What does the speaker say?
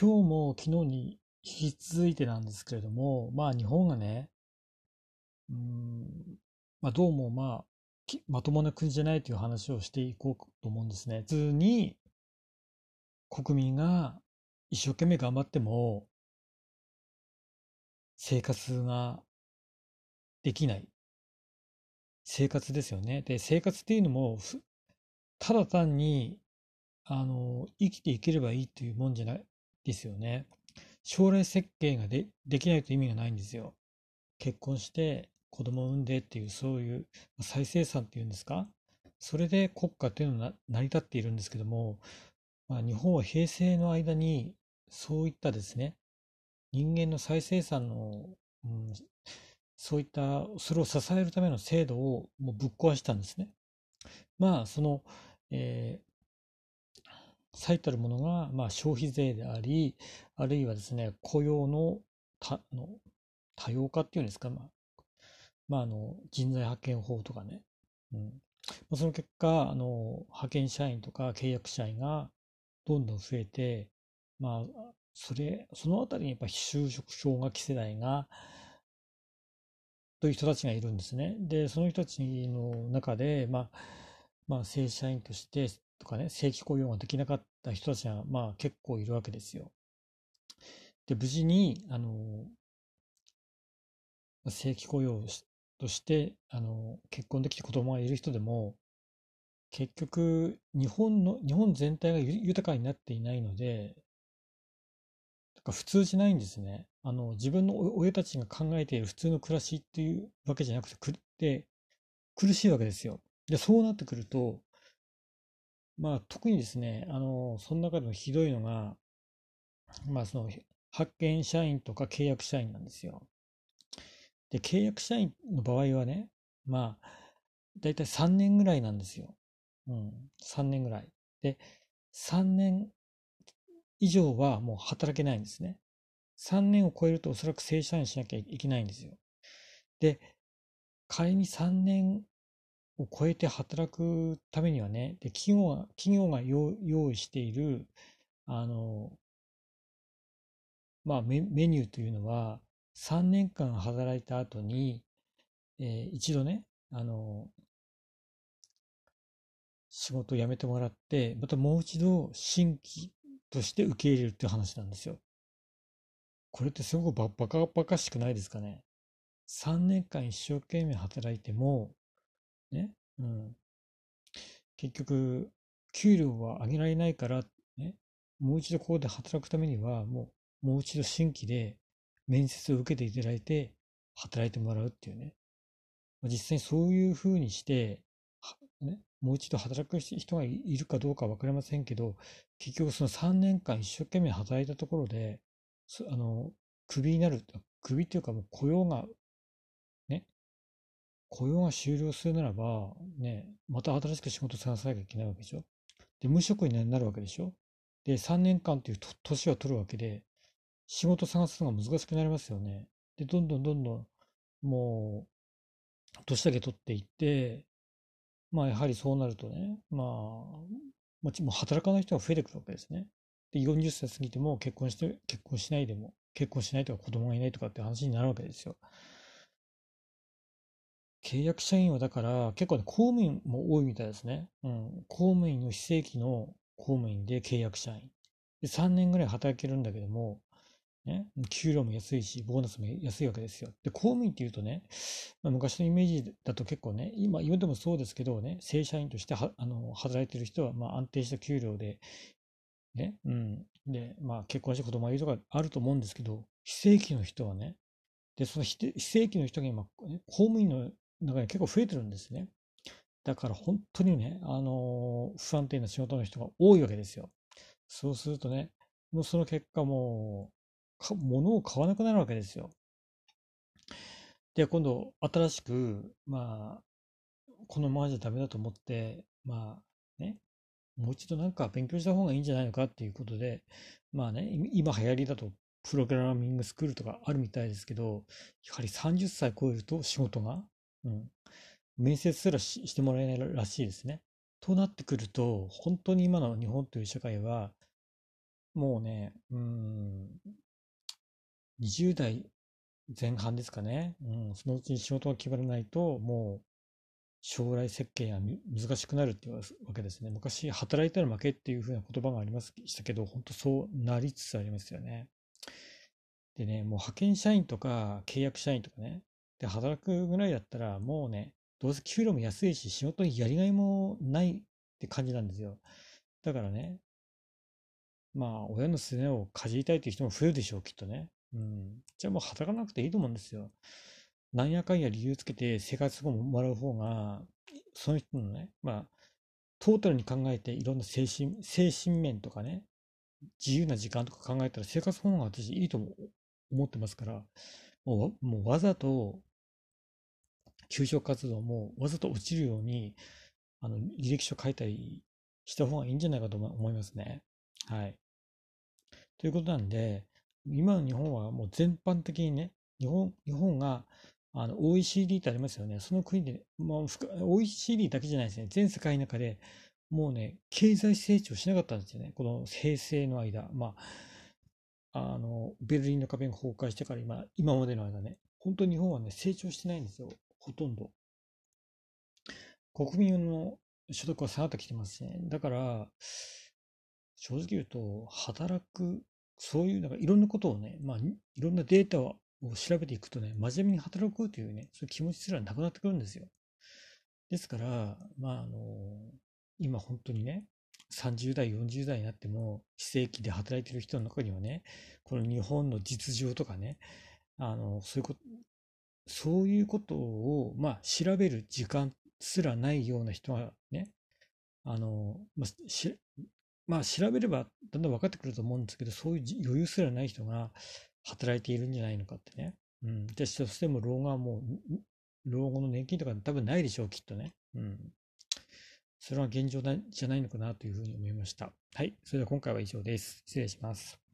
今日も昨日に引き続いてなんですけれども、まあ日本がね、うん、まあどうもまあ、まともな国じゃないという話をしていこうと思うんですね。普通に国民が一生懸命頑張っても生活ができない。生活ですよね。で、生活っていうのも、ただ単に、あの、生きていければいいというもんじゃないですよね。将来設計ができないと意味がないんですよ。結婚して子供を産んでっていう、そういう再生産っていうんですか？それで国家っていうのは成り立っているんですけども、まあ、日本は平成の間にそういったですね、人間の再生産の、うん、そういった、それを支えるための制度をもうぶっ壊したんですね。まあ、その、えー、最たるものが、まあ、消費税であり、あるいはですね、雇用のたの多様化っていうんですか、まあ、まあ、あの人材派遣法とかね、うん、その結果あの、派遣社員とか契約社員がどんどん増えて、まあ、それ、そのあたりにやっぱ就職氷河期世代が、という人たちがいるんですね。で、その人たちの中で、まあ、まあ、正社員としてとかね、正規雇用ができなかった人たちが、まあ、結構いるわけですよ。で、無事に、あの、正規雇用として、あの、結婚できて子供がいる人でも、結局、日本の、日本全体が豊かになっていないので、か普通じゃないんですね。あの、自分の親たちが考えている普通の暮らしっていうわけじゃなくて、くで苦しいわけですよ。で、そうなってくると、まあ、特にですね、あの、その中でもひどいのが、まあ、その、派遣社員とか契約社員なんですよ。で、契約社員の場合はね、まあ、だいたい3年ぐらいなんですよ。うん、3年ぐらい。で、3年以上はもう働けないんですね。3年を超えるとおそらく正社員しなきゃいけないんですよ。で、仮に3年を超えて働くためにはね、で企業が企業が用意している、あの、まあメ、メニューというのは、3年間働いた後に、えー、一度ね、あの、仕事を辞めてもらって、またもう一度新規として受け入れるっていう話なんですよ。これってすごくバカバカしくないですかね？3年間一生懸命働いても、ね、うん。結局、給料は上げられないから、ね、もう一度ここで働くためには、もう、もう一度新規で面接を受けていただいて、働いてもらうっていうね。実際にそういうふうにして、ね、もう一度働く人がいるかどうかわかりませんけど、結局その3年間一生懸命働いたところで、あの、クビになる、クビっていうかもう雇用が、雇用が終了するならば、ね、また新しく仕事を探さなきゃいけないわけでしょ？で、無職になるわけでしょ？で、3年間っていう年を取るわけで、仕事を探すのが難しくなりますよね。で、どんどんどんどん、もう、年だけ取っていって、まあ、やはりそうなるとね、まあ、もう働かない人が増えてくるわけですね。で、40歳過ぎても結婚して、結婚しないでも、結婚しないとか子供がいないとかって話になるわけですよ。契約社員はだから結構ね、公務員も多いみたいですね。うん。公務員の非正規の公務員で契約社員。で、3年ぐらい働けるんだけども、ね、給料も安いし、ボーナスも安いわけですよ。で、公務員っていうとね、まあ、昔のイメージだと結構ね、今、今でもそうですけどね、正社員としてはあの働いてる人は、まあ、安定した給料でね、うん。で、まあ結婚して子供がいるとかあると思うんですけど、非正規の人はね、で、その非正規の人が今、公務員の中に結構増えてるんですね。だから本当にね、あの、不安定な仕事の人が多いわけですよ。そうするとね、もうその結果もう、物を買わなくなるわけですよ。で、今度、新しく、まあ、このままじゃダメだと思って、まあ、ね、もう一度なんか勉強した方がいいんじゃないのかっていうことで、まあね、今流行りだとプログラミングスクールとかあるみたいですけど、やはり30歳超えると仕事が、うん、面接すらしてもらえないらしいですね。となってくると、本当に今の日本という社会は、もうね、うん、20代前半ですかね。うん、そのうちに仕事が決まらないと、もう将来設計が難しくなるっていうわけですね。昔、働いたら負けっていうふうな言葉がありましたけど、本当そうなりつつありますよね。でね、もう派遣社員とか契約社員とかね、で、働くぐらいだったら、もうね、どうせ給料も安いし、仕事にやりがいもないって感じなんですよ。だからね、まあ、親のすねをかじりたいという人も増えるでしょう、きっとね。うん。じゃあもう働かなくていいと思うんですよ。なんやかんや理由つけて生活保護ももらう方が、その人のね、まあ、トータルに考えていろんな精神、精神面とかね、自由な時間とか考えたら生活保護が私いいと思ってますから、もうもうわざと、求職活動もわざと落ちるように、あの、履歴書書いたりした方がいいんじゃないかと思いますね。はい。ということなんで、今の日本はもう全般的にね、日本、日本があの OECD ってありますよね。その国で、まあ、OECD だけじゃないですね。全世界の中でもうね、経済成長しなかったんですよね。この平成の間。まあ、あの、ベルリンの壁が崩壊してから今、今までの間ね、本当に日本はね、成長してないんですよ。ほとんど。国民の所得は下がってきてますね。だから、正直言うと、働く、そういう、なんかいろんなことをね、まあ、いろんなデータを調べていくとね、真面目に働くというね、そういう気持ちすらなくなってくるんですよ。ですから、まあ、あの、今本当にね、30代、40代になっても、非正規で働いてる人の中にはね、この日本の実情とかね、あの、そういうこと、そういうことを、まあ、調べる時間すらないような人がね、あの、まあ、しまあ、調べればだんだん分かってくると思うんですけど、そういう余裕すらない人が働いているんじゃないのかってね。うん。で、そしても老後はもう、老後の年金とか多分ないでしょう、きっとね。うん。それは現状じゃないのかなというふうに思いました。はい。それでは今回は以上です。失礼します。